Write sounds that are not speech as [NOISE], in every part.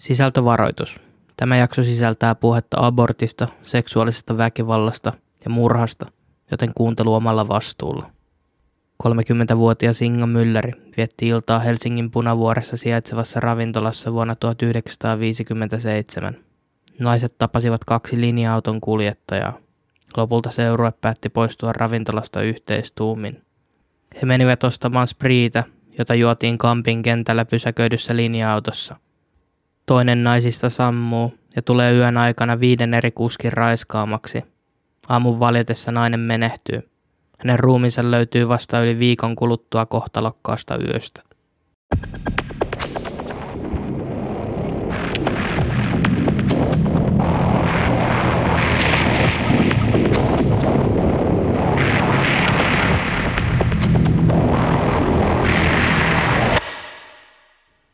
Sisältövaroitus. Tämä jakso sisältää puhetta abortista, seksuaalisesta väkivallasta ja murhasta, joten kuuntelu omalla vastuulla. 30-vuotias Inga Mülleri vietti iltaa Helsingin punavuoressa sijaitsevassa ravintolassa vuonna 1957. Naiset tapasivat kaksi linja-auton kuljettajaa. Lopulta seurue päätti poistua ravintolasta yhteistuumin. He menivät ostamaan spriitä, jota juotiin Kampin kentällä pysäköidyssä linja-autossa – Toinen naisista sammuu ja tulee yön aikana viiden eri kuskin raiskaamaksi. Aamun valjetessa nainen menehtyy. Hänen ruuminsa löytyy vasta yli viikon kuluttua kohtalokkaasta yöstä.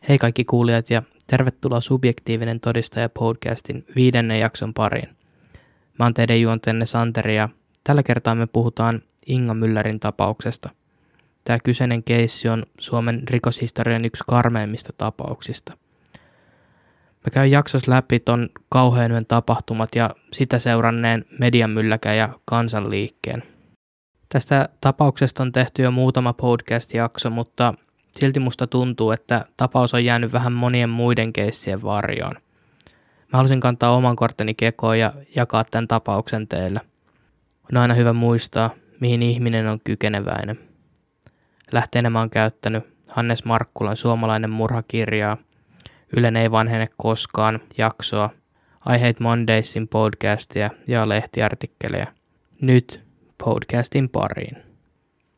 Hei kaikki kuulijat ja tervetuloa Subjektiivinen todistaja podcastin viidennen jakson pariin. Mä oon teidän juonteenne Santeri ja tällä kertaa me puhutaan Inga Müllerin tapauksesta. Tämä kyseinen keissi on Suomen rikoshistorian yksi karmeimmista tapauksista. Mä käyn jaksos läpi ton kauhean tapahtumat ja sitä seuranneen median mylläkä ja kansanliikkeen. Tästä tapauksesta on tehty jo muutama podcast-jakso, mutta Silti musta tuntuu, että tapaus on jäänyt vähän monien muiden keissien varjoon. Mä halusin kantaa oman kortteni kekoon ja jakaa tämän tapauksen teille. On aina hyvä muistaa, mihin ihminen on kykeneväinen. Lähteenä mä oon käyttänyt Hannes Markkulan suomalainen murhakirjaa, Ylen ei vanhene koskaan jaksoa, Hate Mondaysin podcastia ja lehtiartikkeleja. Nyt podcastin pariin.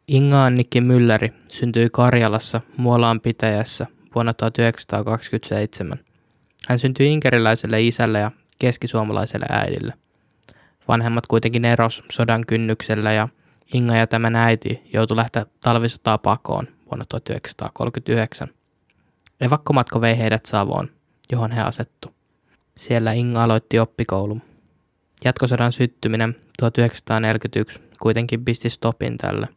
Inga Annikki Mülleri syntyi Karjalassa Muolaan pitäjässä vuonna 1927. Hän syntyi inkeriläiselle isälle ja keskisuomalaiselle äidille. Vanhemmat kuitenkin eros sodan kynnyksellä ja Inga ja tämän äiti joutui lähteä talvisotaa pakoon vuonna 1939. Evakkomatko vei heidät Savoon, johon he asettu. Siellä Inga aloitti oppikoulun. Jatkosodan syttyminen 1941 kuitenkin pisti stopin tälle.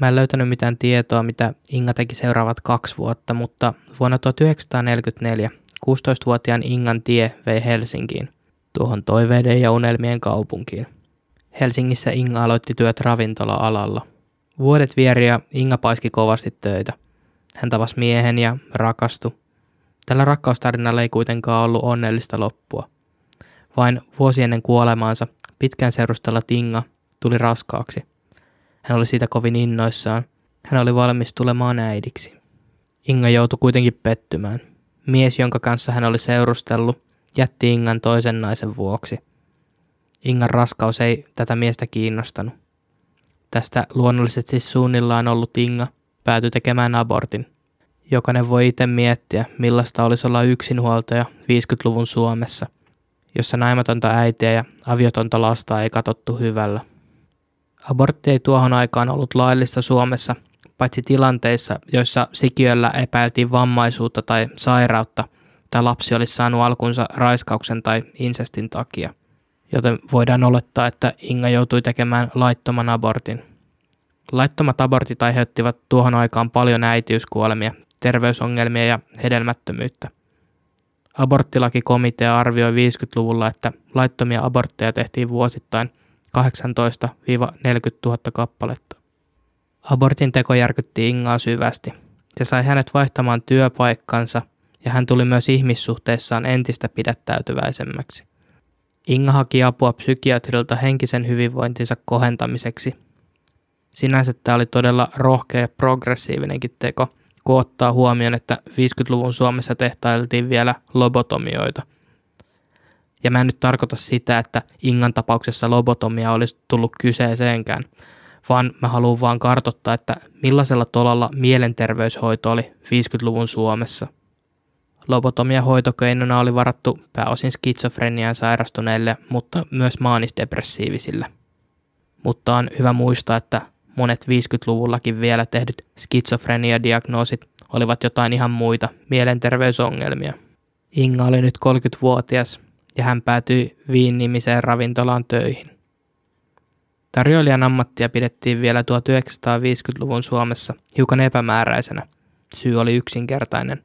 Mä en löytänyt mitään tietoa, mitä Inga teki seuraavat kaksi vuotta, mutta vuonna 1944 16-vuotiaan Ingan tie vei Helsinkiin, tuohon toiveiden ja unelmien kaupunkiin. Helsingissä Inga aloitti työt ravintola-alalla. Vuodet vieri ja Inga paiski kovasti töitä. Hän tavasi miehen ja rakastui. Tällä rakkaustarinalla ei kuitenkaan ollut onnellista loppua. Vain vuosi ennen kuolemaansa pitkään seurustella Inga tuli raskaaksi – hän oli siitä kovin innoissaan. Hän oli valmis tulemaan äidiksi. Inga joutui kuitenkin pettymään. Mies, jonka kanssa hän oli seurustellut, jätti Ingan toisen naisen vuoksi. Ingan raskaus ei tätä miestä kiinnostanut. Tästä luonnollisesti suunnillaan ollut Inga päätyi tekemään abortin. Jokainen voi itse miettiä, millaista olisi olla yksinhuoltaja 50-luvun Suomessa, jossa naimatonta äitiä ja aviotonta lasta ei katottu hyvällä. Abortti ei tuohon aikaan ollut laillista Suomessa, paitsi tilanteissa, joissa sikiöllä epäiltiin vammaisuutta tai sairautta, tai lapsi olisi saanut alkunsa raiskauksen tai insestin takia. Joten voidaan olettaa, että Inga joutui tekemään laittoman abortin. Laittomat abortit aiheuttivat tuohon aikaan paljon äitiyskuolemia, terveysongelmia ja hedelmättömyyttä. Aborttilakikomitea arvioi 50-luvulla, että laittomia abortteja tehtiin vuosittain – 18 40 000 kappaletta. Abortin teko järkytti Ingaa syvästi. Se sai hänet vaihtamaan työpaikkansa ja hän tuli myös ihmissuhteissaan entistä pidättäytyväisemmäksi. Inga haki apua psykiatrilta henkisen hyvinvointinsa kohentamiseksi. Sinänsä tämä oli todella rohkea ja progressiivinenkin teko, kun ottaa huomioon, että 50-luvun Suomessa tehtailtiin vielä lobotomioita – ja mä en nyt tarkoita sitä, että Ingan tapauksessa lobotomia olisi tullut kyseeseenkään, vaan mä haluan vaan kartottaa, että millaisella tolalla mielenterveyshoito oli 50-luvun Suomessa. Lobotomia hoitokeinona oli varattu pääosin skitsofreniaan sairastuneille, mutta myös maanisdepressiivisille. Mutta on hyvä muistaa, että monet 50-luvullakin vielä tehdyt skitsofrenia-diagnoosit olivat jotain ihan muita mielenterveysongelmia. Inga oli nyt 30-vuotias ja hän päätyi Viin-nimiseen ravintolaan töihin. Tarjoilijan ammattia pidettiin vielä 1950-luvun Suomessa hiukan epämääräisenä. Syy oli yksinkertainen.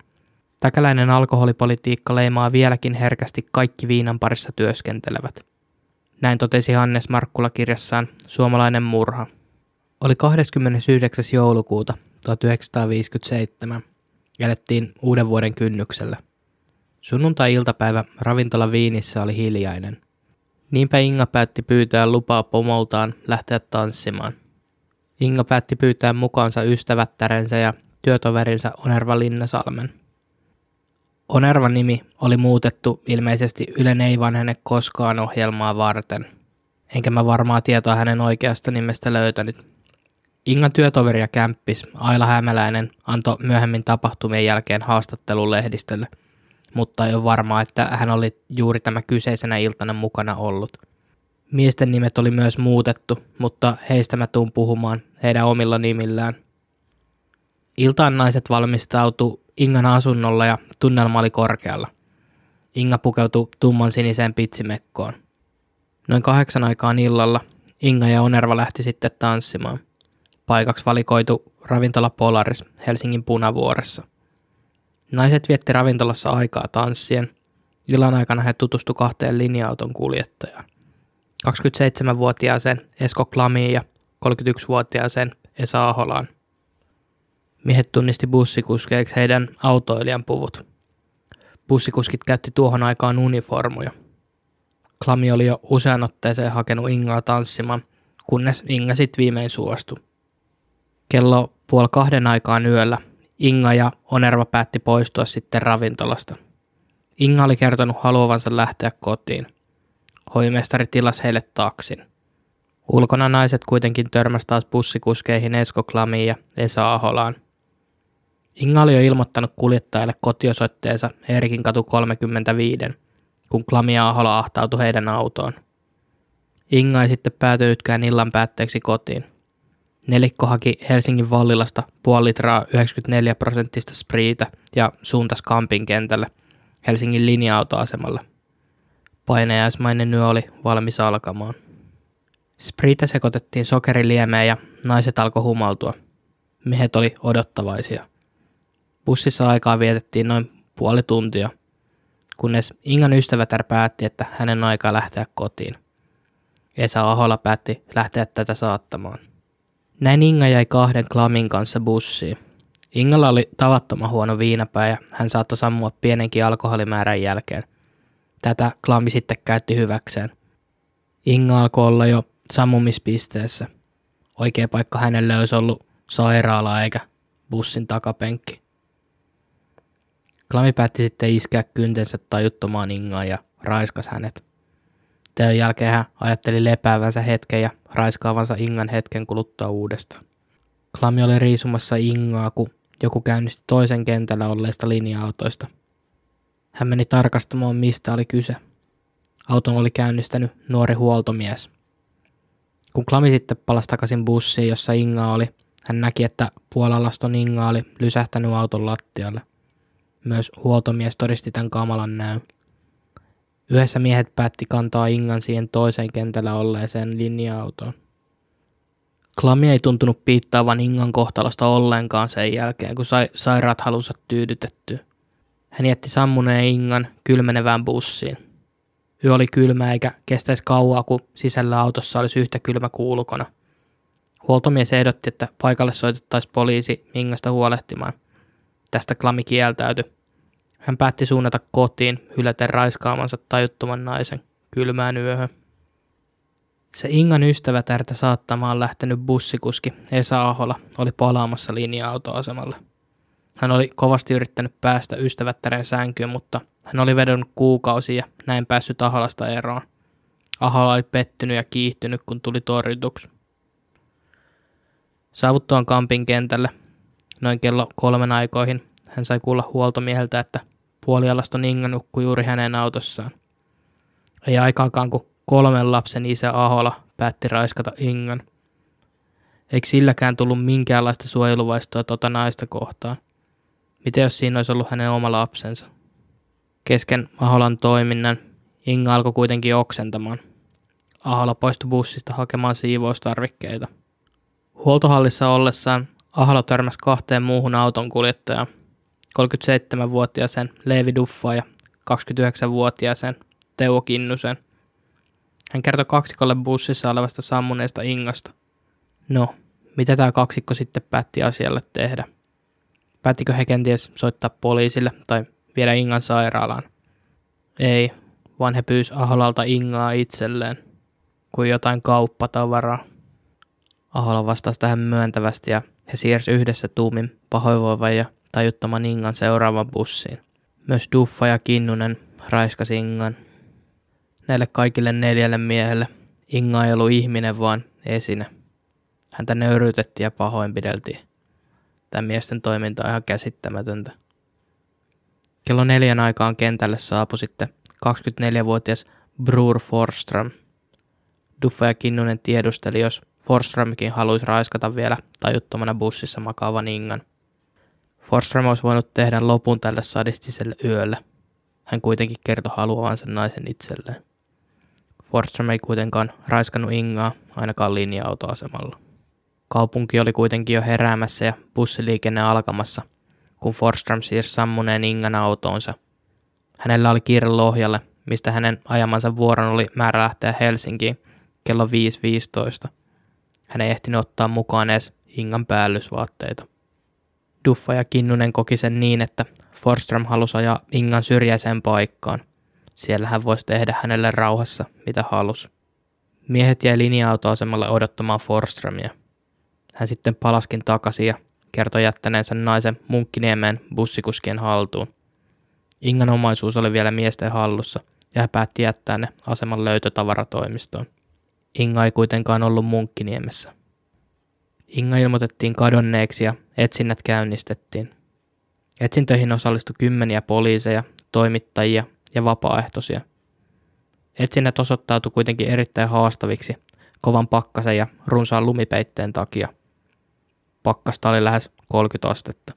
Täkäläinen alkoholipolitiikka leimaa vieläkin herkästi kaikki viinan parissa työskentelevät. Näin totesi Hannes Markkula kirjassaan Suomalainen murha. Oli 29. joulukuuta 1957. Elettiin uuden vuoden kynnyksellä. Sunnuntai-iltapäivä ravintola Viinissä oli hiljainen. Niinpä Inga päätti pyytää lupaa pomoltaan lähteä tanssimaan. Inga päätti pyytää mukaansa ystävättärensä ja työtoverinsa Onerva Linnasalmen. Onervan nimi oli muutettu ilmeisesti Ylen ei vanhene koskaan ohjelmaa varten. Enkä mä varmaa tietoa hänen oikeasta nimestä löytänyt. Ingan työtoveri ja kämppis Aila Hämäläinen antoi myöhemmin tapahtumien jälkeen haastattelun lehdistölle, mutta ei ole varmaa, että hän oli juuri tämä kyseisenä iltana mukana ollut. Miesten nimet oli myös muutettu, mutta heistä mä tuun puhumaan heidän omilla nimillään. Iltaan naiset valmistautu Ingan asunnolla ja tunnelma oli korkealla. Inga pukeutui tumman siniseen pitsimekkoon. Noin kahdeksan aikaan illalla Inga ja Onerva lähti sitten tanssimaan. Paikaksi valikoitu ravintola Polaris Helsingin punavuoressa. Naiset vietti ravintolassa aikaa tanssien. Illan aikana he tutustu kahteen linja-auton kuljettajaan. 27-vuotiaaseen Esko Klamiin ja 31-vuotiaaseen Esa Aholaan. Miehet tunnisti bussikuskeiksi heidän autoilijan puvut. Bussikuskit käytti tuohon aikaan uniformuja. Klami oli jo usean otteeseen hakenut Ingaa tanssimaan, kunnes Inga sitten viimein suostui. Kello puoli kahden aikaan yöllä Inga ja Onerva päätti poistua sitten ravintolasta. Inga oli kertonut haluavansa lähteä kotiin. Hoimestari tilasi heille taksin. Ulkona naiset kuitenkin törmäsi taas bussikuskeihin Esko Klamiin ja Esa Aholaan – Inga oli jo ilmoittanut kuljettajalle kotiosoitteensa Erkin katu 35, kun Klamia Ahola ahtautui heidän autoon. Inga ei sitten päätynytkään illan päätteeksi kotiin. Nelikko haki Helsingin Vallilasta puoli litraa 94 prosenttista spriitä ja suuntasi Kampin kentälle Helsingin linja-autoasemalle. Painajaismainen yö oli valmis alkamaan. Spriitä sekoitettiin sokeriliemeen ja naiset alkoi humaltua. Miehet oli odottavaisia – Bussissa aikaa vietettiin noin puoli tuntia, kunnes Ingan ystävätär päätti, että hänen aikaa lähteä kotiin. Esa Ahola päätti lähteä tätä saattamaan. Näin Inga jäi kahden klamin kanssa bussiin. Ingalla oli tavattoman huono viinapää ja hän saattoi sammua pienenkin alkoholimäärän jälkeen. Tätä klami sitten käytti hyväkseen. Inga alkoi olla jo sammumispisteessä. Oikea paikka hänelle olisi ollut sairaala eikä bussin takapenkki. Klami päätti sitten iskeä kyntensä tajuttomaan Ingaan ja raiskas hänet. Teon jälkeen hän ajatteli lepäävänsä hetken ja raiskaavansa Ingan hetken kuluttua uudestaan. Klami oli riisumassa Ingaa, kun joku käynnisti toisen kentällä olleista linja-autoista. Hän meni tarkastamaan, mistä oli kyse. Auton oli käynnistänyt nuori huoltomies. Kun Klami sitten palasi takaisin bussiin, jossa Inga oli, hän näki, että puolalaston Inga oli lysähtänyt auton lattialle. Myös huoltomies todisti tämän kamalan näyn. Yhdessä miehet päätti kantaa Ingan siihen toiseen kentällä olleeseen linja-autoon. Klami ei tuntunut piittaavan Ingan kohtalosta ollenkaan sen jälkeen, kun sai sairaat halunsa tyydytettyä. Hän jätti sammuneen Ingan kylmenevään bussiin. Yö oli kylmä eikä kestäisi kauaa, kun sisällä autossa olisi yhtä kylmä kuulukona. Huoltomies ehdotti, että paikalle soitettaisiin poliisi Ingasta huolehtimaan – Tästä Klami kieltäytyi. Hän päätti suunnata kotiin hyläten raiskaamansa tajuttoman naisen kylmään yöhön. Se Ingan ystävätärtä saattamaan lähtenyt bussikuski Esa Ahola oli palaamassa linja-autoasemalle. Hän oli kovasti yrittänyt päästä ystävättären sänkyyn, mutta hän oli vedonnut kuukausia ja näin päässyt Aholasta eroon. Ahola oli pettynyt ja kiihtynyt, kun tuli torjutuksi. Saavuttuaan Kampin kentälle Noin kello kolmen aikoihin hän sai kuulla huoltomieheltä, että puolialaston Inga nukkui juuri hänen autossaan. Ei aikaakaan, kun kolmen lapsen isä Ahola päätti raiskata Ingan. Eikö silläkään tullut minkäänlaista suojeluvaistoa tota naista kohtaan? Miten jos siinä olisi ollut hänen oma lapsensa? Kesken Aholan toiminnan Inga alkoi kuitenkin oksentamaan. Ahola poistui bussista hakemaan siivoustarvikkeita. Huoltohallissa ollessaan Ahalo törmäsi kahteen muuhun auton kuljettajaan. 37-vuotiaaseen Leevi Duffaa ja 29-vuotiaaseen Teuvo Kinnusen. Hän kertoi kaksikolle bussissa olevasta sammuneesta Ingasta. No, mitä tämä kaksikko sitten päätti asialle tehdä? Päättikö he kenties soittaa poliisille tai viedä Ingan sairaalaan? Ei, vaan he pyysi Aholalta Ingaa itselleen, kuin jotain kauppatavaraa. Ahola vastasi tähän myöntävästi ja he siirsi yhdessä tuumin pahoinvoivan ja tajuttoman Ingan seuraavan bussiin. Myös Duffa ja Kinnunen raiskasi Ingan. Näille kaikille neljälle miehelle Inga ei ollut ihminen, vaan esine. Häntä nöyryytettiin ja pahoinpideltiin. Tämä miesten toiminta on ihan käsittämätöntä. Kello neljän aikaan kentälle saapui sitten 24-vuotias Brur Forström. Duffa ja Kinnunen tiedusteli, jos Forströmkin haluaisi raiskata vielä tajuttomana bussissa makaavan Ingan. Forström olisi voinut tehdä lopun tälle sadistiselle yölle. Hän kuitenkin kertoi haluavansa naisen itselleen. Forström ei kuitenkaan raiskannut Ingaa ainakaan linja-autoasemalla. Kaupunki oli kuitenkin jo heräämässä ja bussiliikenne alkamassa, kun Forström siirsi sammuneen Ingan autoonsa. Hänellä oli kiire Lohjalle, mistä hänen ajamansa vuoron oli määrä lähteä Helsinkiin kello 5.15. Hän ei ehtinyt ottaa mukaan edes Ingan päällysvaatteita. Duffa ja Kinnunen koki sen niin, että Forström halusi ajaa Ingan syrjäiseen paikkaan. Siellä hän voisi tehdä hänelle rauhassa, mitä halusi. Miehet jäi linja-autoasemalle odottamaan Forströmiä. Hän sitten palaskin takaisin ja kertoi jättäneensä naisen Munkkiniemeen bussikuskien haltuun. Ingan omaisuus oli vielä miesten hallussa ja hän päätti jättää ne aseman löytötavaratoimistoon. Inga ei kuitenkaan ollut Munkkiniemessä. Inga ilmoitettiin kadonneeksi ja etsinnät käynnistettiin. Etsintöihin osallistui kymmeniä poliiseja, toimittajia ja vapaaehtoisia. Etsinnät osoittautui kuitenkin erittäin haastaviksi kovan pakkasen ja runsaan lumipeitteen takia – Pakkasta oli lähes 30 astetta.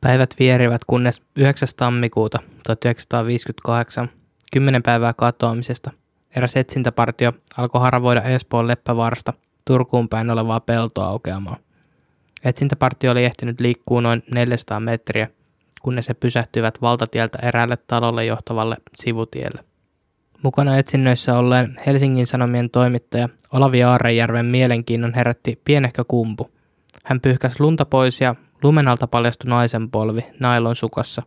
Päivät vierivät, kunnes 9. tammikuuta 1958, 10 päivää katoamisesta, eräs etsintäpartio alkoi haravoida Espoon Leppävaarasta Turkuun päin olevaa peltoaukeamaa. Etsintäpartio oli ehtinyt liikkua noin 400 metriä, kunnes he pysähtyivät valtatieltä eräälle talolle johtavalle sivutielle. Mukana etsinnöissä olleen Helsingin Sanomien toimittaja Olavi Aarejärven mielenkiinnon herätti pienehkö kumpu. Hän pyyhkäsi lunta pois ja lumen alta paljastui naisen polvi nailon sukassa.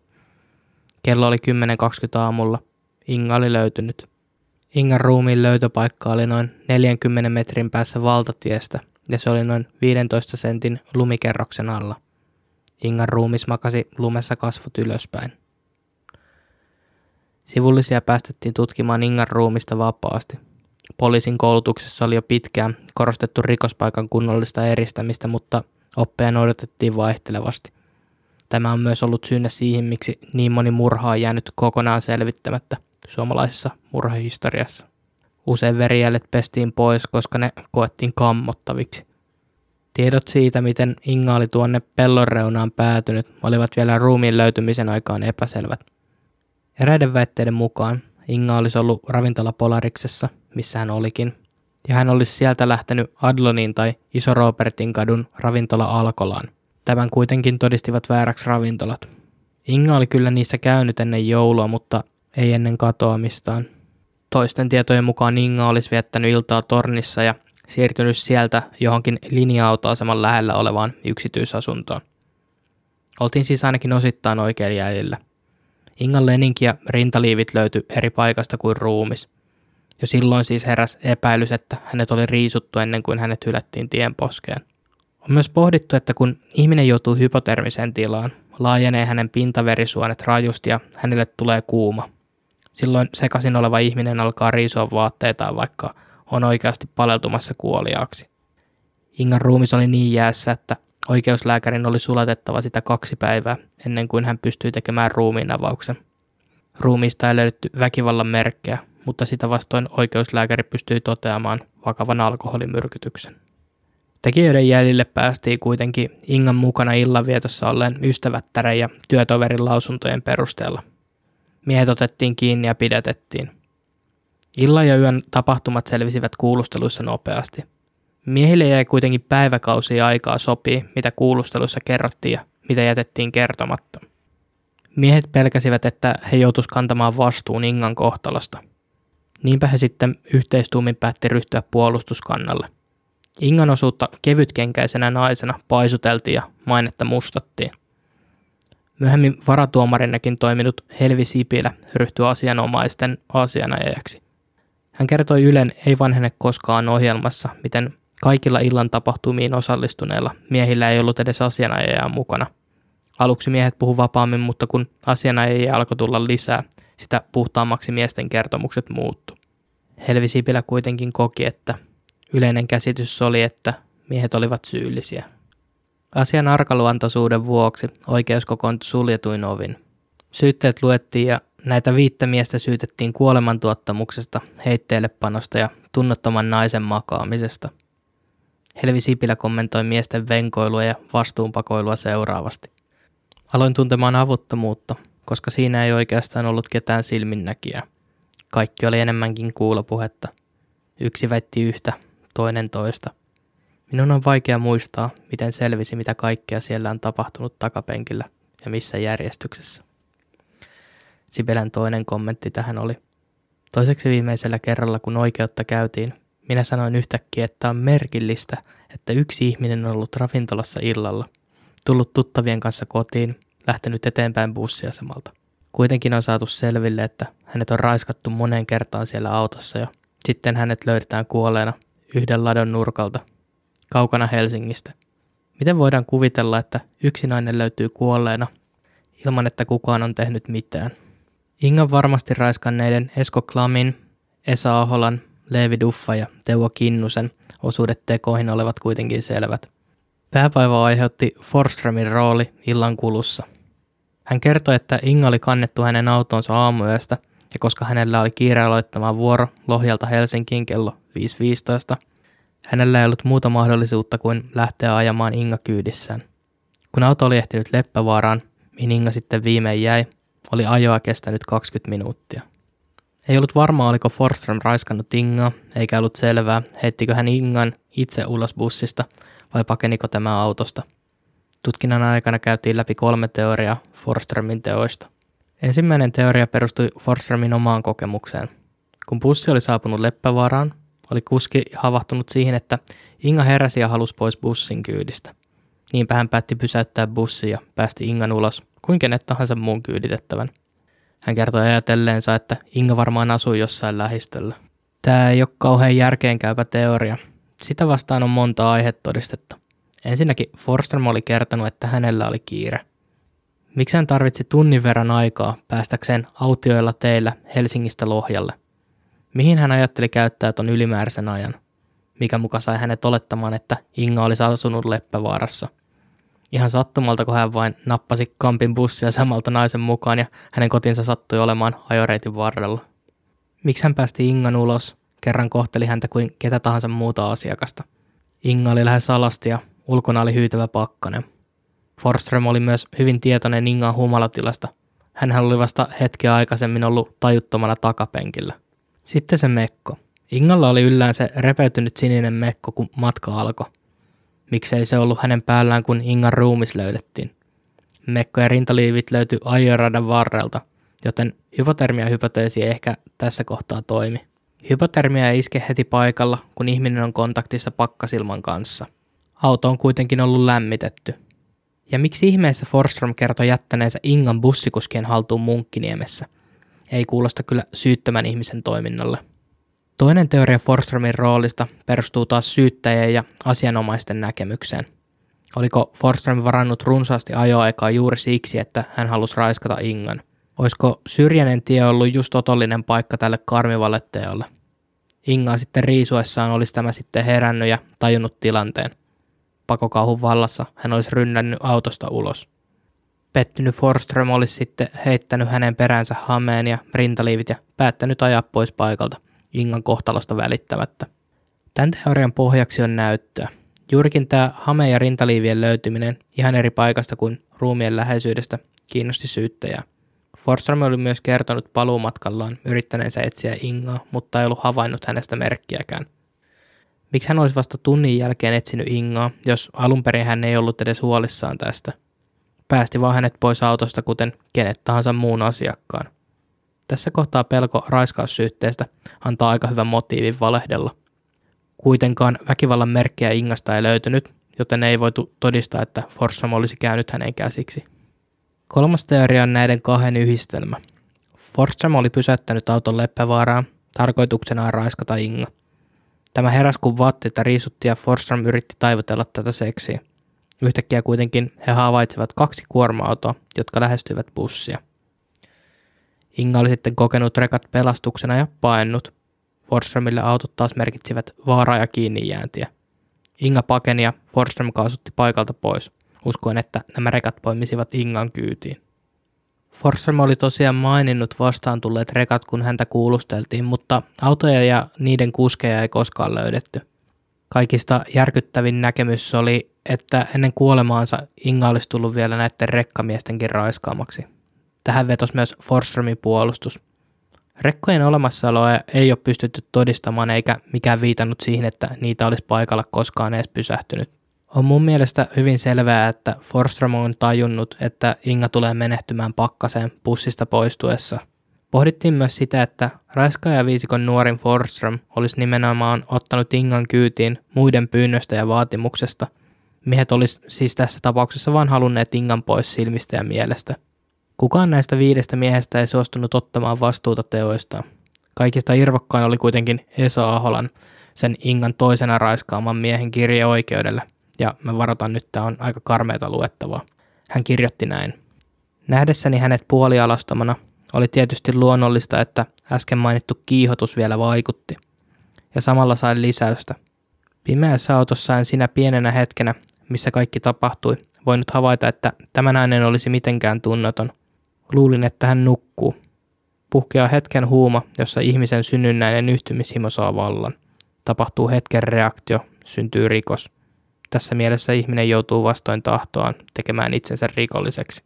Kello oli 10.20 aamulla. Inga oli löytynyt. Ingan ruumiin löytöpaikka oli noin 40 metrin päässä valtatiestä ja se oli noin 15 sentin lumikerroksen alla. Ingan ruumis makasi lumessa kasvot ylöspäin. Sivullisia päästettiin tutkimaan Ingan ruumista vapaasti. Poliisin koulutuksessa oli jo pitkään korostettu rikospaikan kunnollista eristämistä, mutta oppeja noudatettiin vaihtelevasti. Tämä on myös ollut syynä siihen, miksi niin moni murha on jäänyt kokonaan selvittämättä suomalaisessa murhahistoriassa. Usein verijäljet pestiin pois, koska ne koettiin kammottaviksi. Tiedot siitä, miten Inga oli tuonne pellon reunaan päätynyt, olivat vielä ruumiin löytymisen aikaan epäselvät. Eräiden väitteiden mukaan Inga olisi ollut ravintola Polariksessa, missä hän olikin, ja hän olisi sieltä lähtenyt Adlonin tai Iso Robertin kadun ravintola Alkolaan. Tämän kuitenkin todistivat vääräksi ravintolat. Inga oli kyllä niissä käynyt ennen joulua, mutta ei ennen katoamistaan. Toisten tietojen mukaan Inga olisi viettänyt iltaa tornissa ja siirtynyt sieltä johonkin linja-autoaseman lähellä olevaan yksityisasuntoon. Oltiin siis ainakin osittain oikein jäljellä. Ingan leninki ja rintaliivit löytyi eri paikasta kuin ruumis. Jo silloin siis heräs epäilys, että hänet oli riisuttu ennen kuin hänet hylättiin tien poskeen. On myös pohdittu, että kun ihminen joutuu hypotermiseen tilaan, laajenee hänen pintaverisuonet rajusti ja hänelle tulee kuuma. Silloin sekaisin oleva ihminen alkaa riisua vaatteitaan, vaikka on oikeasti paleltumassa kuoliaaksi. Ingan ruumis oli niin jäässä, että Oikeuslääkärin oli sulatettava sitä kaksi päivää ennen kuin hän pystyi tekemään ruumiin avauksen. Ruumiista ei löydetty väkivallan merkkejä, mutta sitä vastoin oikeuslääkäri pystyi toteamaan vakavan alkoholimyrkytyksen. Tekijöiden jäljille päästiin kuitenkin Ingan mukana illanvietossa olleen ystävättären ja työtoverin lausuntojen perusteella. Miehet otettiin kiinni ja pidätettiin. Illan ja yön tapahtumat selvisivät kuulusteluissa nopeasti – Miehille jäi kuitenkin päiväkausia aikaa sopii, mitä kuulustelussa kerrottiin ja mitä jätettiin kertomatta. Miehet pelkäsivät, että he joutuisivat kantamaan vastuun Ingan kohtalosta. Niinpä he sitten yhteistuumin päätti ryhtyä puolustuskannalle. Ingan osuutta kevytkenkäisenä naisena paisuteltiin ja mainetta mustattiin. Myöhemmin varatuomarinakin toiminut Helvi Sipilä ryhtyi asianomaisten asianajajaksi. Hän kertoi Ylen Ei vanhene koskaan ohjelmassa, miten kaikilla illan tapahtumiin osallistuneilla miehillä ei ollut edes asianajajaa mukana. Aluksi miehet puhu vapaammin, mutta kun asianajajia alkoi tulla lisää, sitä puhtaammaksi miesten kertomukset muuttu. Helvi Sipilä kuitenkin koki, että yleinen käsitys oli, että miehet olivat syyllisiä. Asian arkaluontoisuuden vuoksi oikeus kokoontui suljetuin ovin. Syytteet luettiin ja näitä viittä miestä syytettiin kuolemantuottamuksesta, heitteellepanosta ja tunnottoman naisen makaamisesta. Helvi Sipilä kommentoi miesten venkoilua ja vastuunpakoilua seuraavasti. Aloin tuntemaan avuttomuutta, koska siinä ei oikeastaan ollut ketään silminnäkijää. Kaikki oli enemmänkin kuulopuhetta. Yksi väitti yhtä, toinen toista. Minun on vaikea muistaa, miten selvisi, mitä kaikkea siellä on tapahtunut takapenkillä ja missä järjestyksessä. Sibelän toinen kommentti tähän oli. Toiseksi viimeisellä kerralla, kun oikeutta käytiin, minä sanoin yhtäkkiä, että on merkillistä, että yksi ihminen on ollut ravintolassa illalla, tullut tuttavien kanssa kotiin, lähtenyt eteenpäin bussiasemalta. Kuitenkin on saatu selville, että hänet on raiskattu moneen kertaan siellä autossa ja sitten hänet löydetään kuolleena yhden ladon nurkalta, kaukana Helsingistä. Miten voidaan kuvitella, että yksi nainen löytyy kuolleena ilman, että kukaan on tehnyt mitään? Inga varmasti raiskanneiden Esko Klamin, Esa Aholan, Leevi Duffa ja Teuvo Kinnusen osuudet tekoihin olevat kuitenkin selvät. Päävaiva aiheutti Forströmin rooli illan kulussa. Hän kertoi, että Inga oli kannettu hänen autonsa aamuyöstä ja koska hänellä oli kiire aloittamaan vuoro Lohjalta Helsinkiin kello 5.15, hänellä ei ollut muuta mahdollisuutta kuin lähteä ajamaan Inga kyydissään. Kun auto oli ehtinyt Leppävaaraan, mihin Inga sitten viimein jäi, oli ajoa kestänyt 20 minuuttia. Ei ollut varmaa, oliko Forström raiskannut Ingaa, eikä ollut selvää, heittikö hän Ingan itse ulos bussista vai pakeniko tämä autosta. Tutkinnan aikana käytiin läpi kolme teoriaa Forströmin teoista. Ensimmäinen teoria perustui Forströmin omaan kokemukseen. Kun bussi oli saapunut Leppävaaraan, oli kuski havahtunut siihen, että Inga heräsi ja halusi pois bussin kyydistä. Niinpä hän päätti pysäyttää bussi ja päästi Ingan ulos, kuin kenet tahansa muun kyyditettävän. Hän kertoi ajatelleensa, että Inga varmaan asui jossain lähistöllä. Tämä ei ole kauhean järkeenkäypä teoria. Sitä vastaan on monta aihetodistetta. Ensinnäkin Forström oli kertonut, että hänellä oli kiire. Miksi hän tarvitsi tunnin verran aikaa päästäkseen autioilla teillä Helsingistä Lohjalle? Mihin hän ajatteli käyttää ton ylimääräisen ajan? Mikä muka sai hänet olettamaan, että Inga olisi asunut Leppävaarassa – Ihan sattumalta, kun hän vain nappasi kampin bussia samalta naisen mukaan ja hänen kotinsa sattui olemaan ajoreitin varrella. Miksi hän päästi Ingan ulos? Kerran kohteli häntä kuin ketä tahansa muuta asiakasta. Inga oli lähes alasti ja ulkona oli hyytävä pakkanen. Forström oli myös hyvin tietoinen Ingan humalatilasta. Hänhän oli vasta hetkeä aikaisemmin ollut tajuttomana takapenkillä. Sitten se mekko. Ingalla oli yllään se repeytynyt sininen mekko, kun matka alkoi. Miksei se ollut hänen päällään, kun Ingan ruumis löydettiin. Mekko ja rintaliivit löytyi ajoradan varrelta, joten hypotermia-hypoteesi ei ehkä tässä kohtaa toimi. Hypotermia ei iske heti paikalla, kun ihminen on kontaktissa pakkasilman kanssa. Auto on kuitenkin ollut lämmitetty. Ja miksi ihmeessä Forstrom kertoi jättäneensä Ingan bussikuskien haltuun Munkkiniemessä? Ei kuulosta kyllä syyttömän ihmisen toiminnalle. Toinen teoria Forstromin roolista perustuu taas syyttäjien ja asianomaisten näkemykseen. Oliko Forström varannut runsaasti ajoaikaa juuri siksi, että hän halusi raiskata Ingan? Olisiko syrjäinen tie ollut just otollinen paikka tälle karmivalle teolle? Ingaa sitten riisuessaan olisi tämä sitten herännyt ja tajunnut tilanteen. Pakokauhun vallassa hän olisi rynnännyt autosta ulos. Pettynyt Forström olisi sitten heittänyt hänen peränsä hameen ja rintaliivit ja päättänyt ajaa pois paikalta – Ingan kohtalosta välittämättä. Tämän teorian pohjaksi on näyttöä. Juurikin tämä hame- ja rintaliivien löytyminen ihan eri paikasta kuin ruumien läheisyydestä kiinnosti syyttäjää. Forsström oli myös kertonut paluumatkallaan yrittäneensä etsiä Ingaa, mutta ei ollut havainnut hänestä merkkiäkään. Miksi hän olisi vasta tunnin jälkeen etsinyt Ingaa, jos alun perin hän ei ollut edes huolissaan tästä? Päästi vaan hänet pois autosta kuten kenet tahansa muun asiakkaan. Tässä kohtaa pelko raiskaussyytteestä antaa aika hyvän motiivin valehdella. Kuitenkaan väkivallan merkkejä Ingasta ei löytynyt, joten ei voitu todistaa, että Forsam olisi käynyt hänen käsiksi. Kolmas teoria on näiden kahden yhdistelmä. Forsam oli pysäyttänyt auton Leppävaaraan tarkoituksenaan raiskata Inga. Tämä heräs kun vaatteita riisutti ja Forsam yritti taivutella tätä seksiä. Yhtäkkiä kuitenkin he havaitsivat kaksi kuorma-autoa, jotka lähestyivät bussia. Inga oli sitten kokenut rekat pelastuksena ja paennut. Forsströmille autot taas merkitsivät vaaraa ja kiinni jääntiä. Inga pakeni ja Forsström kaasutti paikalta pois, uskoen, että nämä rekat poimisivat Ingan kyytiin. Forsström oli tosiaan maininnut vastaan tulleet rekat, kun häntä kuulusteltiin, mutta autoja ja niiden kuskeja ei koskaan löydetty. Kaikista järkyttävin näkemys oli, että ennen kuolemaansa Inga olisi tullut vielä näiden rekkamiestenkin raiskaamaksi. Tähän vetosi myös Forsströmin puolustus. Rekkojen olemassaoloa ei ole pystytty todistamaan eikä mikään viitannut siihen, että niitä olisi paikalla koskaan edes pysähtynyt. On mun mielestä hyvin selvää, että Forström on tajunnut, että Inga tulee menehtymään pakkaseen pussista poistuessa. Pohdittiin myös sitä, että viisikon nuorin Forström olisi nimenomaan ottanut Ingan kyytiin muiden pyynnöstä ja vaatimuksesta. Miehet olisi siis tässä tapauksessa vain halunneet Ingan pois silmistä ja mielestä – Kukaan näistä viidestä miehestä ei suostunut ottamaan vastuuta teoistaan. Kaikista irvokkain oli kuitenkin Esa Aholan, sen Ingan toisena raiskaaman miehen kirje oikeudelle, ja mä varoitan nyt, tämä on aika karmeita luettavaa. Hän kirjoitti näin. Nähdessäni hänet puolialastomana oli tietysti luonnollista, että äsken mainittu kiihotus vielä vaikutti. Ja samalla sain lisäystä. Pimeässä autossa en sinä pienenä hetkenä, missä kaikki tapahtui, voinut havaita, että tämä nainen olisi mitenkään tunnoton, Luulin, että hän nukkuu. Puhkeaa hetken huuma, jossa ihmisen synnynnäinen yhtymishimo saa vallan. Tapahtuu hetken reaktio, syntyy rikos. Tässä mielessä ihminen joutuu vastoin tahtoaan tekemään itsensä rikolliseksi.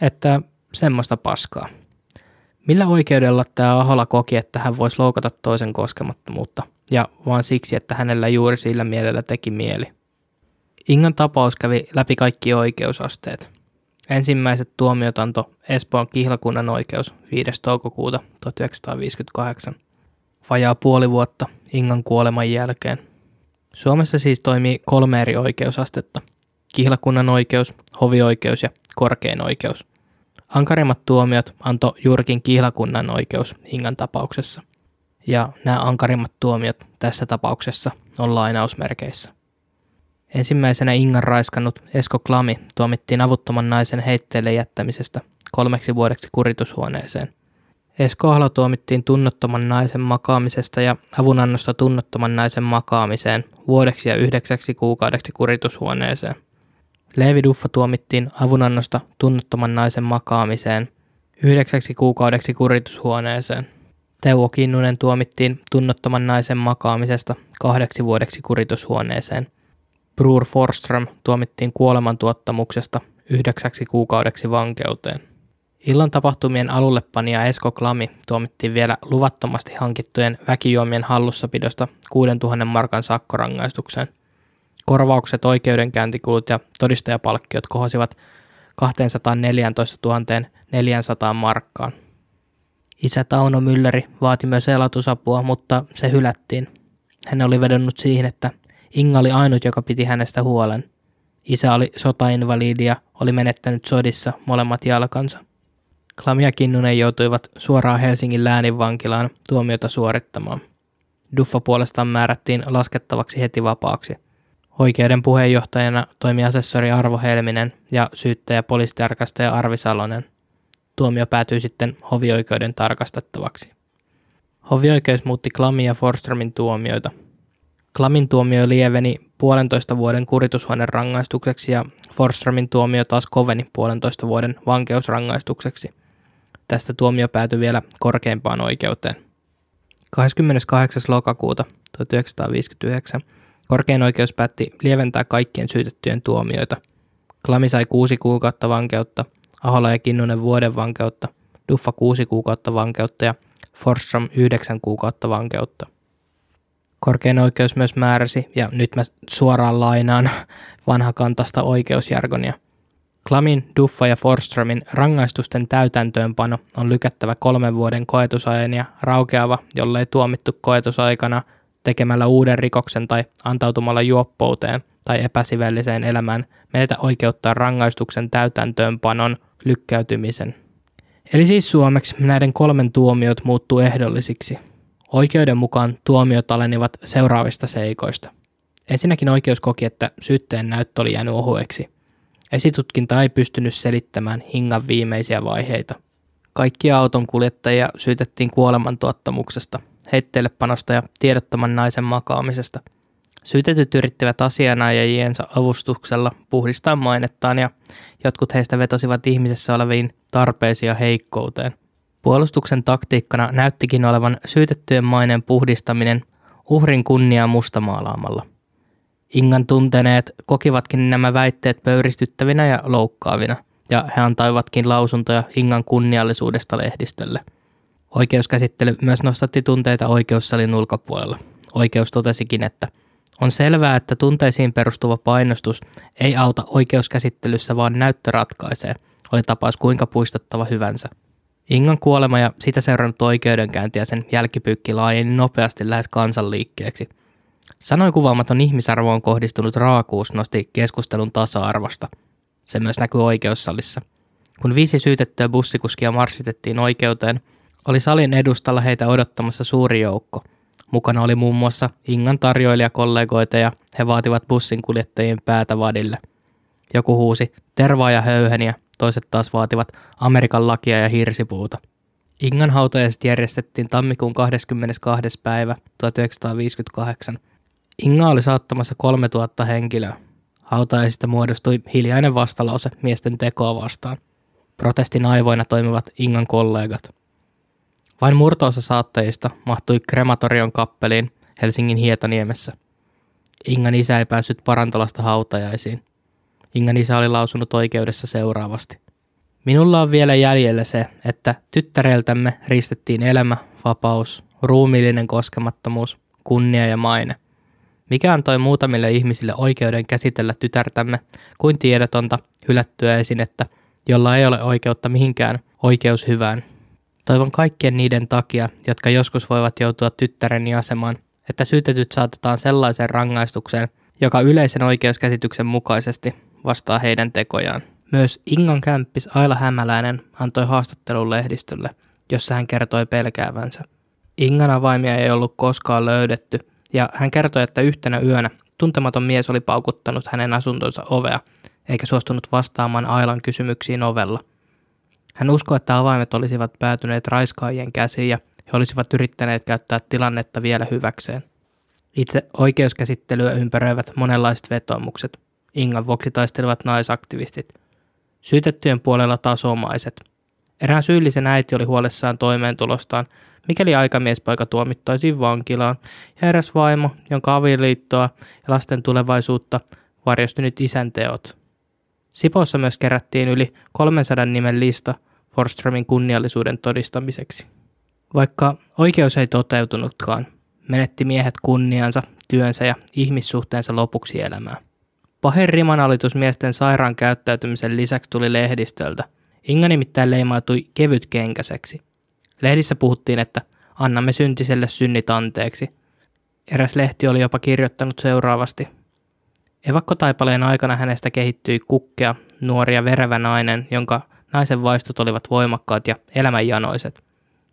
Että semmoista paskaa. Millä oikeudella tämä Ahola koki, että hän voisi loukata toisen koskemattomuutta, ja vaan siksi, että hänellä juuri sillä mielellä teki mieli? Ingan tapaus kävi läpi kaikki oikeusasteet. Ensimmäiset tuomiot antoi Espoon kihlakunnan oikeus 5. toukokuuta 1958, vajaa puoli vuotta Ingan kuoleman jälkeen. Suomessa siis toimii kolme eri oikeusastetta. Kihlakunnan oikeus, hovioikeus ja korkein oikeus. Ankarimmat tuomiot antoi juurikin kihlakunnan oikeus Ingan tapauksessa. Ja nämä ankarimmat tuomiot tässä tapauksessa on lainausmerkeissä. Ensimmäisenä Ingan raiskannut Esko Klami tuomittiin avuttoman naisen heitteelle jättämisestä kolmeksi vuodeksi kuritushuoneeseen. Esko Ahlo tuomittiin tunnottoman naisen makaamisesta ja avunannosta tunnottoman naisen makaamiseen vuodeksi ja yhdeksäksi kuukaudeksi kuritushuoneeseen. Leevi Duffa tuomittiin avunannosta tunnottoman naisen makaamiseen yhdeksäksi kuukaudeksi kuritushuoneeseen. Teuvo Kinnunen tuomittiin tunnottoman naisen makaamisesta kahdeksi vuodeksi kuritushuoneeseen. Brur Forström tuomittiin kuolemantuottamuksesta yhdeksäksi kuukaudeksi vankeuteen. Illan tapahtumien alullepanija Esko Klami tuomittiin vielä luvattomasti hankittujen väkijuomien hallussapidosta 6000 markan sakkorangaistukseen. Korvaukset, oikeudenkäyntikulut ja todistajapalkkiot kohosivat 214 400 markkaan. Isä Tauno Mülleri vaati myös elatusapua, mutta se hylättiin. Hän oli vedonnut siihen, että Inga oli ainut, joka piti hänestä huolen. Isä oli sotainvalidi ja oli menettänyt sodissa molemmat jalkansa. Klam ja Kinnunen joutuivat suoraan Helsingin lääninvankilaan tuomiota suorittamaan. Duffa puolestaan määrättiin laskettavaksi heti vapaaksi. Oikeuden puheenjohtajana toimi asessori Arvo Helminen ja syyttäjä poliisitarkastaja Arvi Salonen. Tuomio päätyi sitten hovioikeuden tarkastettavaksi. Hovioikeus muutti Klamin ja Forströmin tuomioita – Klamin tuomio lieveni puolentoista vuoden kuritushuoneen rangaistukseksi ja Forströmin tuomio taas koveni puolentoista vuoden vankeusrangaistukseksi. Tästä tuomio päätyi vielä korkeimpaan oikeuteen. 28. lokakuuta 1959 korkein oikeus päätti lieventää kaikkien syytettyjen tuomioita. Klami sai kuusi kuukautta vankeutta, Ahola ja Kinnunen vuoden vankeutta, Duffa kuusi kuukautta vankeutta ja Forstrom yhdeksän kuukautta vankeutta. Korkein oikeus myös määräsi, ja nyt mä suoraan lainaan [LAUGHS] vanhakantasta oikeusjargonia. Klamin, Duffa ja Forströmin rangaistusten täytäntöönpano on lykättävä kolmen vuoden koetusajan ja raukeava, jollei tuomittu koetusaikana tekemällä uuden rikoksen tai antautumalla juoppouteen tai epäsivelliseen elämään menetä oikeuttaa rangaistuksen täytäntöönpanon lykkäytymisen. Eli siis suomeksi näiden kolmen tuomiot muuttuu ehdollisiksi. Oikeuden mukaan tuomiot alenivat seuraavista seikoista. Ensinnäkin oikeus koki, että syytteen näyttö oli jäänyt ohueksi. Esitutkinta ei pystynyt selittämään hingan viimeisiä vaiheita. Kaikkia auton kuljettajia syytettiin kuolemantuottamuksesta, heitteilepanosta ja tiedottoman naisen makaamisesta. Syytetyt yrittivät asianajajiensa avustuksella puhdistaa mainettaan ja jotkut heistä vetosivat ihmisessä oleviin tarpeisiin ja heikkouteen. Puolustuksen taktiikkana näyttikin olevan syytettyjen maineen puhdistaminen uhrin kunniaa mustamaalaamalla – Ingan tunteneet kokivatkin nämä väitteet pöyristyttävinä ja loukkaavina, ja he antoivatkin lausuntoja Ingan kunniallisuudesta lehdistölle. Oikeuskäsittely myös nostatti tunteita oikeussalin ulkopuolella. Oikeus totesikin, että on selvää, että tunteisiin perustuva painostus ei auta oikeuskäsittelyssä, vaan näyttö ratkaisee, oli tapaus kuinka puistettava hyvänsä. Ingan kuolema ja sitä seurannut oikeudenkäynti ja sen jälkipyykki laajeni nopeasti lähes kansanliikkeeksi – Sanoi kuvaamaton ihmisarvoon kohdistunut raakuus nosti keskustelun tasa-arvosta. Se myös näkyi oikeussalissa. Kun viisi syytettyä bussikuskia marssitettiin oikeuteen, oli salin edustalla heitä odottamassa suuri joukko. Mukana oli muun muassa Ingan tarjoilijakollegoita ja he vaativat bussin kuljettajien päätä vadille. Joku huusi tervaa ja höyheniä, toiset taas vaativat Amerikan lakia ja hirsipuuta. Ingan hautajaiset järjestettiin tammikuun 22. päivä 1958 Inga oli saattamassa 3000 henkilöä. Hautajaisista muodostui hiljainen vastalause miesten tekoa vastaan. Protestin aivoina toimivat Ingan kollegat. Vain murtoosa saattajista mahtui krematorion kappeliin Helsingin Hietaniemessä. Ingan isä ei päässyt Parantolasta hautajaisiin. Ingan isä oli lausunut oikeudessa seuraavasti. Minulla on vielä jäljellä se, että tyttäreltämme ristettiin elämä, vapaus, ruumiillinen koskemattomuus, kunnia ja maine – mikä antoi muutamille ihmisille oikeuden käsitellä tytärtämme kuin tiedotonta, hylättyä esinettä, jolla ei ole oikeutta mihinkään oikeus hyvään. Toivon kaikkien niiden takia, jotka joskus voivat joutua tyttäreni asemaan, että syytetyt saatetaan sellaiseen rangaistukseen, joka yleisen oikeuskäsityksen mukaisesti vastaa heidän tekojaan. Myös Ingan kämppis Aila Hämäläinen antoi haastattelun lehdistölle, jossa hän kertoi pelkäävänsä. Ingan avaimia ei ollut koskaan löydetty, ja hän kertoi, että yhtenä yönä tuntematon mies oli paukuttanut hänen asuntonsa ovea, eikä suostunut vastaamaan Ailan kysymyksiin ovella. Hän uskoi, että avaimet olisivat päätyneet raiskaajien käsiin ja he olisivat yrittäneet käyttää tilannetta vielä hyväkseen. Itse oikeuskäsittelyä ympäröivät monenlaiset vetomukset. Ingan vuoksi taistelevat naisaktivistit. Syytettyjen puolella taas omaiset. Erään syyllisen äiti oli huolessaan toimeentulostaan mikäli aikamiespoika tuomittaisiin vankilaan, ja eräs vaimo, jonka avioliittoa ja lasten tulevaisuutta varjosti nyt isän teot. Sipossa myös kerättiin yli 300 nimen lista Forströmin kunniallisuuden todistamiseksi. Vaikka oikeus ei toteutunutkaan, menetti miehet kunniansa, työnsä ja ihmissuhteensa lopuksi elämää. Pahin rimanalitus miesten sairaan käyttäytymisen lisäksi tuli lehdistöltä. Inga nimittäin leimautui kevytkenkäiseksi. Lehdissä puhuttiin, että annamme syntiselle synnit anteeksi. Eräs lehti oli jopa kirjoittanut seuraavasti. Evakkotaipaleen aikana hänestä kehittyi kukkea, nuori ja verevä nainen, jonka naisen vaistot olivat voimakkaat ja elämänjanoiset.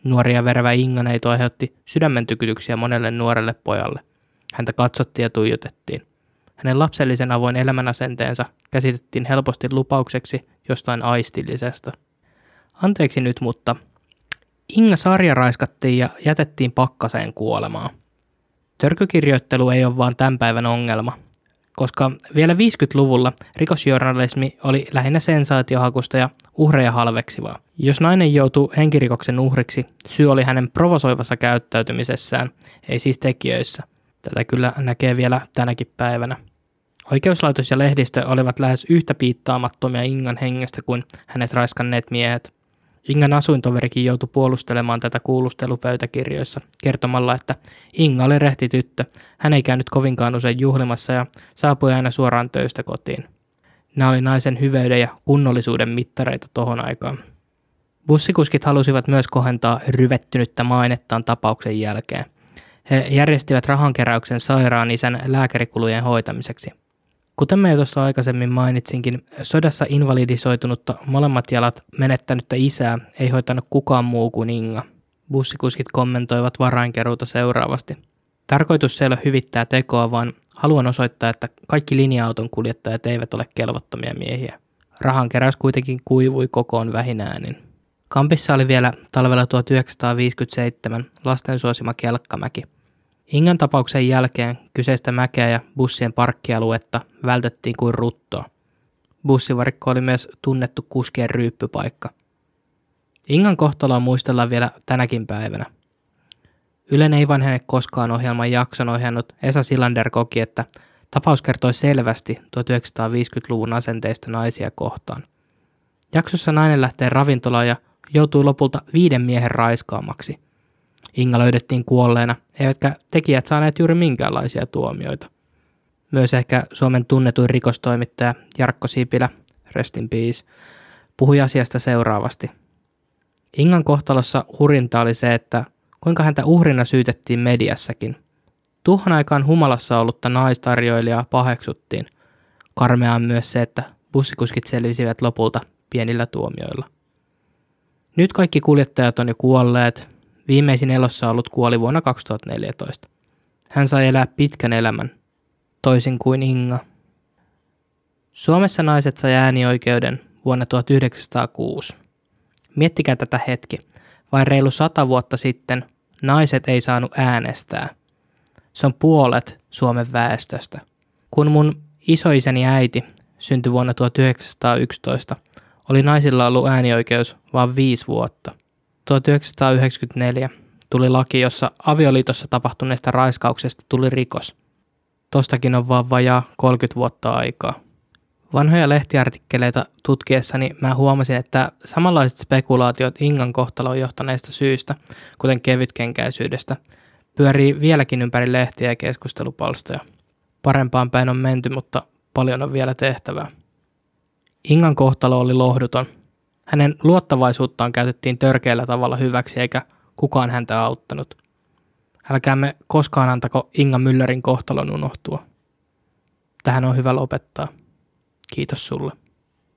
Nuori ja verevä Inganeito aiheutti sydämen tykytyksiä monelle nuorelle pojalle. Häntä katsottiin ja tuijotettiin. Hänen lapsellisen avoin elämänasenteensa käsitettiin helposti lupaukseksi jostain aistillisesta. Anteeksi nyt, mutta Inga sarja raiskattiin ja jätettiin pakkaseen kuolemaan. Törkykirjoittelu ei ole vaan tämän päivän ongelma, koska vielä 50-luvulla rikosjournalismi oli lähinnä sensaatiohakusta ja uhreja halveksivaa. Jos nainen joutuu henkirikoksen uhriksi, syy oli hänen provosoivassa käyttäytymisessään, ei siis tekijöissä. Tätä kyllä näkee vielä tänäkin päivänä. Oikeuslaitos ja lehdistö olivat lähes yhtä piittaamattomia Ingan hengestä kuin hänet raiskanneet miehet – Ingan asuintoverikin joutui puolustelemaan tätä kuulustelupöytäkirjoissa, kertomalla, että Inga oli rehti tyttö, hän ei käynyt kovinkaan usein juhlimassa ja saapui aina suoraan töistä kotiin. Nämä oli naisen hyveyden ja kunnollisuuden mittareita tohon aikaan. Bussikuskit halusivat myös kohentaa ryvettynyttä mainettaan tapauksen jälkeen. He järjestivät rahankeräyksen sairaan isän lääkärikulujen hoitamiseksi. Kuten me jo tuossa aikaisemmin mainitsinkin, sodassa invalidisoitunutta molemmat jalat menettänyttä isää ei hoitanut kukaan muu kuin Inga. Bussikuskit kommentoivat varainkeruuta seuraavasti. Tarkoitus ei ole hyvittää tekoa, vaan haluan osoittaa, että kaikki linja-auton kuljettajat eivät ole kelvottomia miehiä. Rahankeräys kuitenkin kuivui kokoon vähinäänin. Kampissa oli vielä talvella 1957 lasten suosima Kelkkamäki. Ingan tapauksen jälkeen kyseistä mäkeä ja bussien parkkialuetta vältettiin kuin ruttoa. Bussivarikko oli myös tunnettu kuskien ryyppypaikka. Ingan kohtaloa muistellaan vielä tänäkin päivänä. Ylen ei vanhene koskaan ohjelman jakson ohjannut Esa Silander koki, että tapaus kertoi selvästi 1950-luvun asenteista naisia kohtaan. Jaksossa nainen lähtee ravintolaan ja joutui lopulta viiden miehen raiskaamaksi. Inga löydettiin kuolleena, eivätkä tekijät saaneet juuri minkäänlaisia tuomioita. Myös ehkä Suomen tunnetuin rikostoimittaja Jarkko Sipilä, rest in peace, puhui asiasta seuraavasti. Ingan kohtalossa hurinta oli se, että kuinka häntä uhrina syytettiin mediassakin. Tuohon aikaan humalassa ollutta naistarjoilijaa paheksuttiin. Karmeaa myös se, että bussikuskit selvisivät lopulta pienillä tuomioilla. Nyt kaikki kuljettajat on jo kuolleet. Viimeisin elossa ollut kuoli vuonna 2014. Hän sai elää pitkän elämän, toisin kuin Inga. Suomessa naiset sai äänioikeuden vuonna 1906. Miettikää tätä hetki. Vain reilu sata vuotta sitten naiset ei saanut äänestää. Se on puolet Suomen väestöstä. Kun mun isoisäni äiti syntyi vuonna 1911, oli naisilla ollut äänioikeus vain viisi vuotta. 1994 tuli laki, jossa avioliitossa tapahtuneesta raiskauksesta tuli rikos. Tostakin on vaan vajaa 30 vuotta aikaa. Vanhoja lehtiartikkeleita tutkiessani mä huomasin, että samanlaiset spekulaatiot Ingan kohtaloon johtaneista syistä, kuten kevytkenkäisyydestä, pyörii vieläkin ympäri lehtiä ja keskustelupalstoja. Parempaan päin on menty, mutta paljon on vielä tehtävää. Ingan kohtalo oli lohduton. Hänen luottavaisuuttaan käytettiin törkeällä tavalla hyväksi eikä kukaan häntä auttanut. Älkäämme koskaan antako Inga Müllerin kohtalon unohtua. Tähän on hyvä lopettaa. Kiitos sulle.